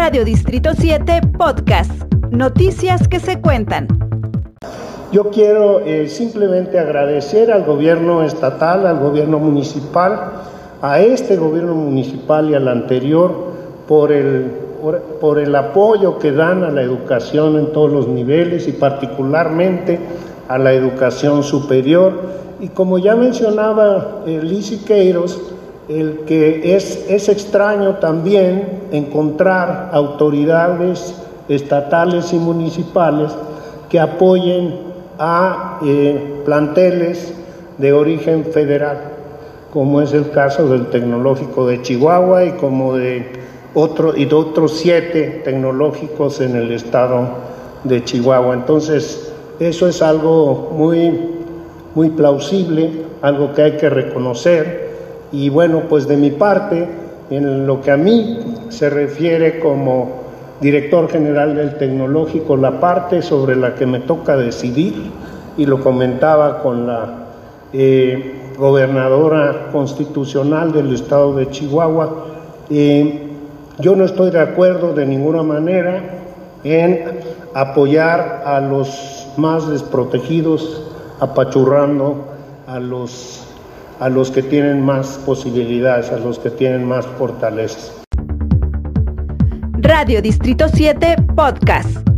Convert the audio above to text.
Radio Distrito 7 Podcast. Noticias que se cuentan. Yo quiero eh, simplemente agradecer al gobierno estatal, al gobierno municipal, a este gobierno municipal y al anterior por el, por el apoyo que dan a la educación en todos los niveles y particularmente a la educación superior. Y como ya mencionaba eh, Liz el que es, es extraño también encontrar autoridades estatales y municipales que apoyen a eh, planteles de origen federal, como es el caso del Tecnológico de Chihuahua y como de, y de otros siete tecnológicos en el estado de Chihuahua. Entonces, eso es algo muy, muy plausible, algo que hay que reconocer y bueno, pues de mi parte, en lo que a mí se refiere como director general del tecnológico, la parte sobre la que me toca decidir, y lo comentaba con la eh, gobernadora constitucional del estado de Chihuahua, eh, yo no estoy de acuerdo de ninguna manera en apoyar a los más desprotegidos, apachurrando a los a los que tienen más posibilidades, a los que tienen más fortalezas. Radio Distrito 7 Podcast.